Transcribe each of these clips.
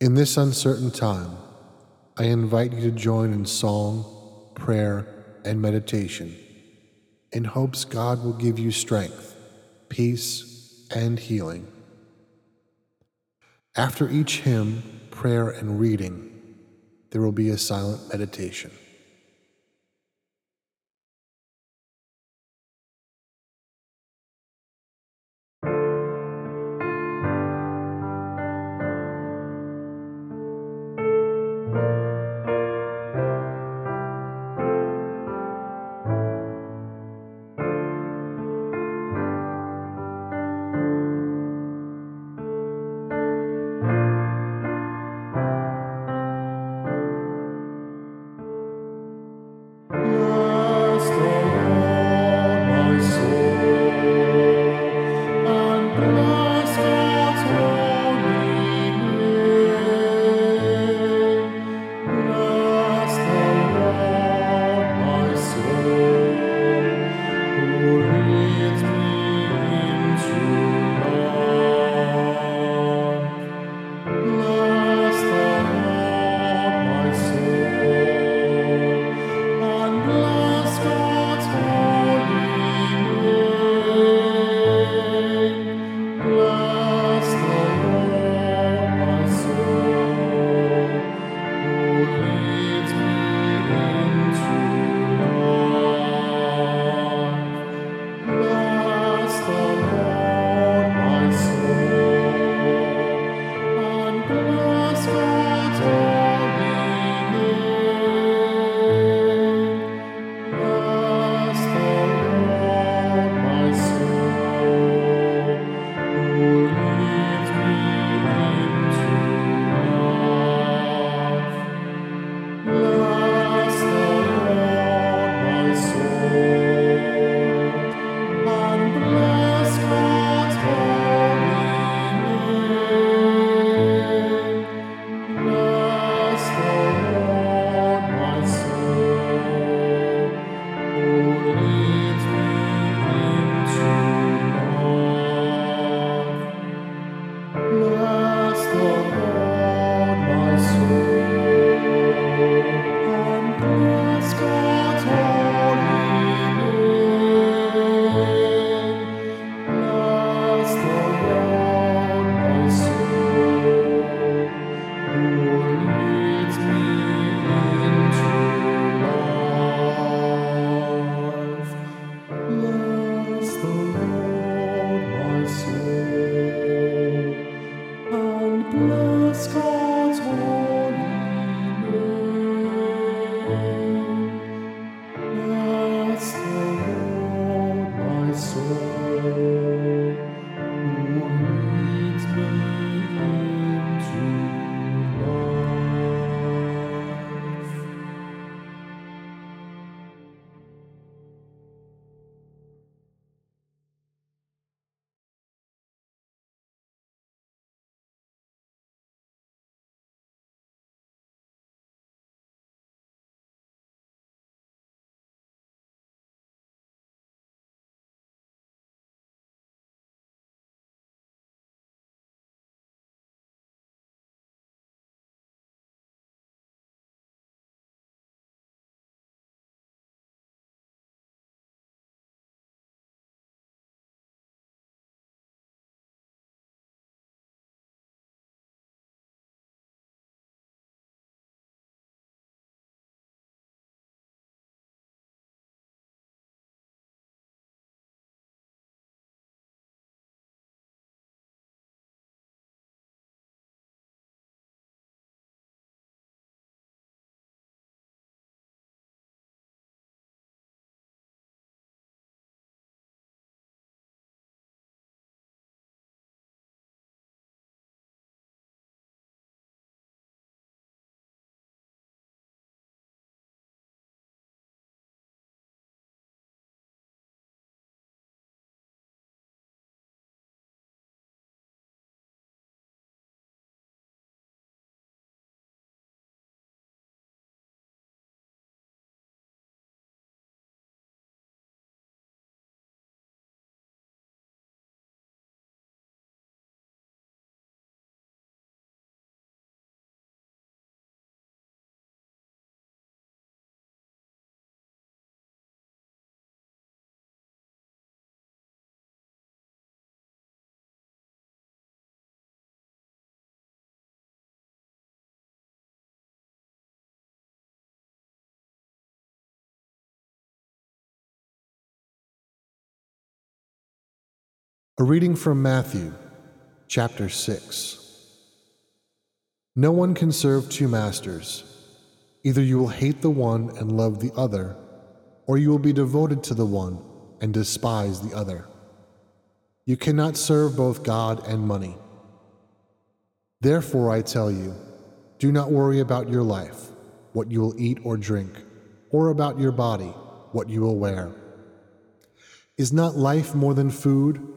In this uncertain time, I invite you to join in song, prayer, and meditation in hopes God will give you strength, peace, and healing. After each hymn, prayer, and reading, there will be a silent meditation. A reading from Matthew, chapter 6. No one can serve two masters. Either you will hate the one and love the other, or you will be devoted to the one and despise the other. You cannot serve both God and money. Therefore, I tell you, do not worry about your life, what you will eat or drink, or about your body, what you will wear. Is not life more than food,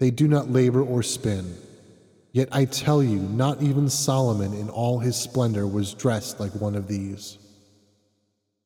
They do not labor or spin. Yet I tell you, not even Solomon in all his splendor was dressed like one of these.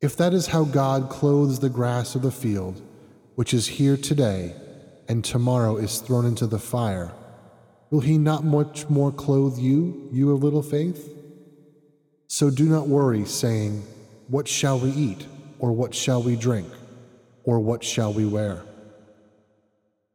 If that is how God clothes the grass of the field, which is here today and tomorrow is thrown into the fire, will he not much more clothe you, you of little faith? So do not worry, saying, What shall we eat? Or what shall we drink? Or what shall we wear?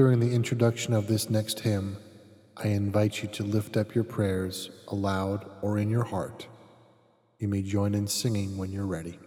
During the introduction of this next hymn, I invite you to lift up your prayers aloud or in your heart. You may join in singing when you're ready.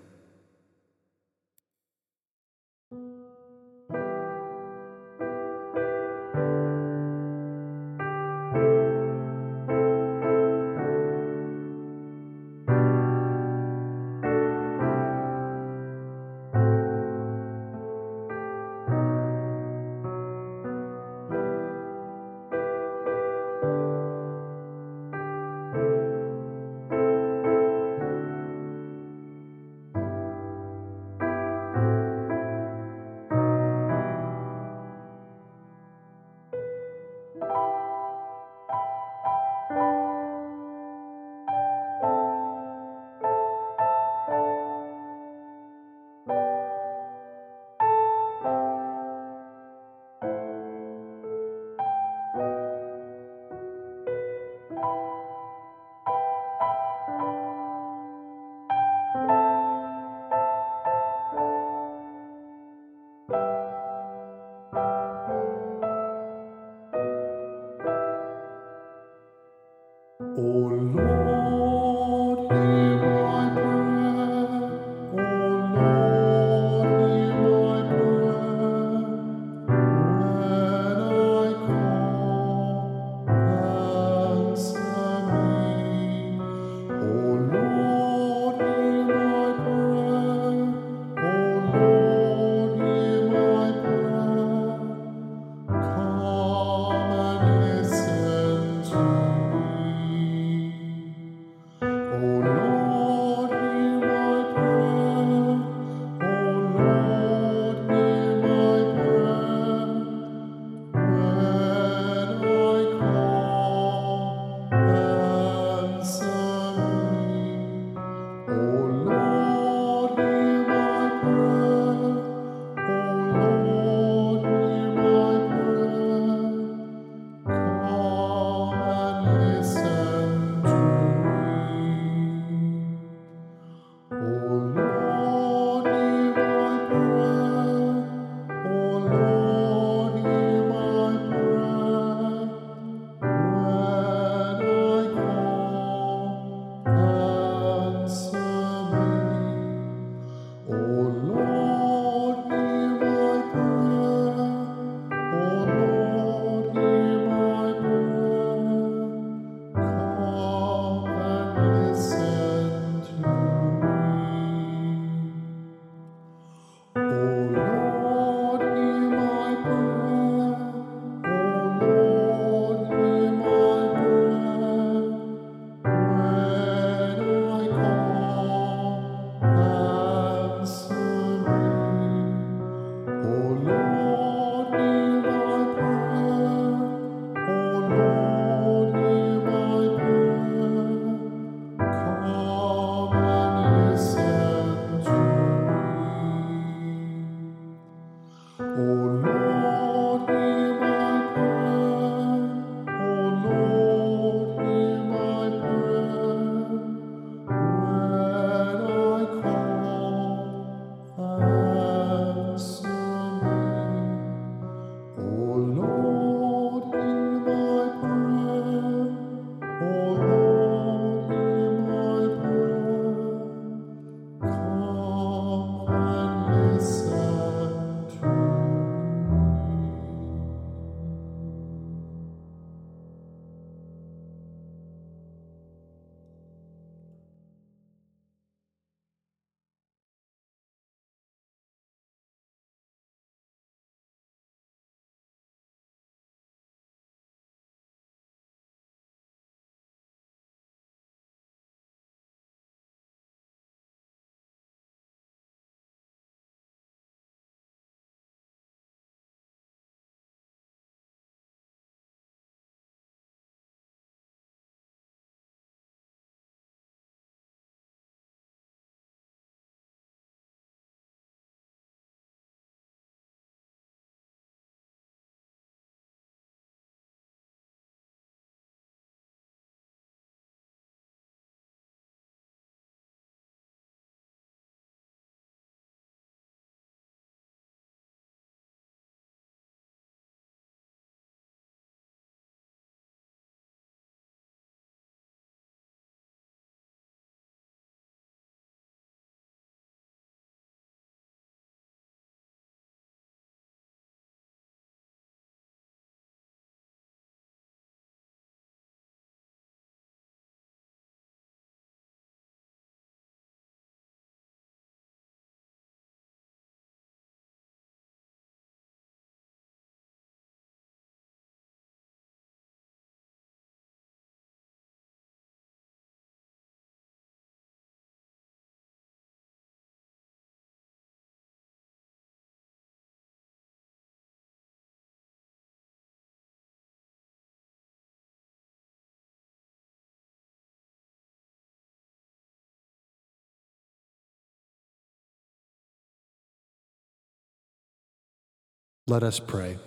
Let us pray.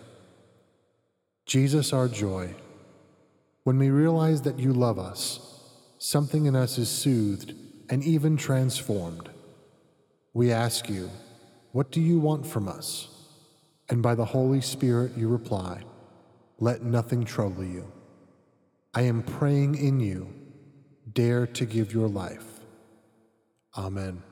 Jesus, our joy, when we realize that you love us, something in us is soothed and even transformed. We ask you, What do you want from us? And by the Holy Spirit you reply, Let nothing trouble you. I am praying in you, dare to give your life. Amen.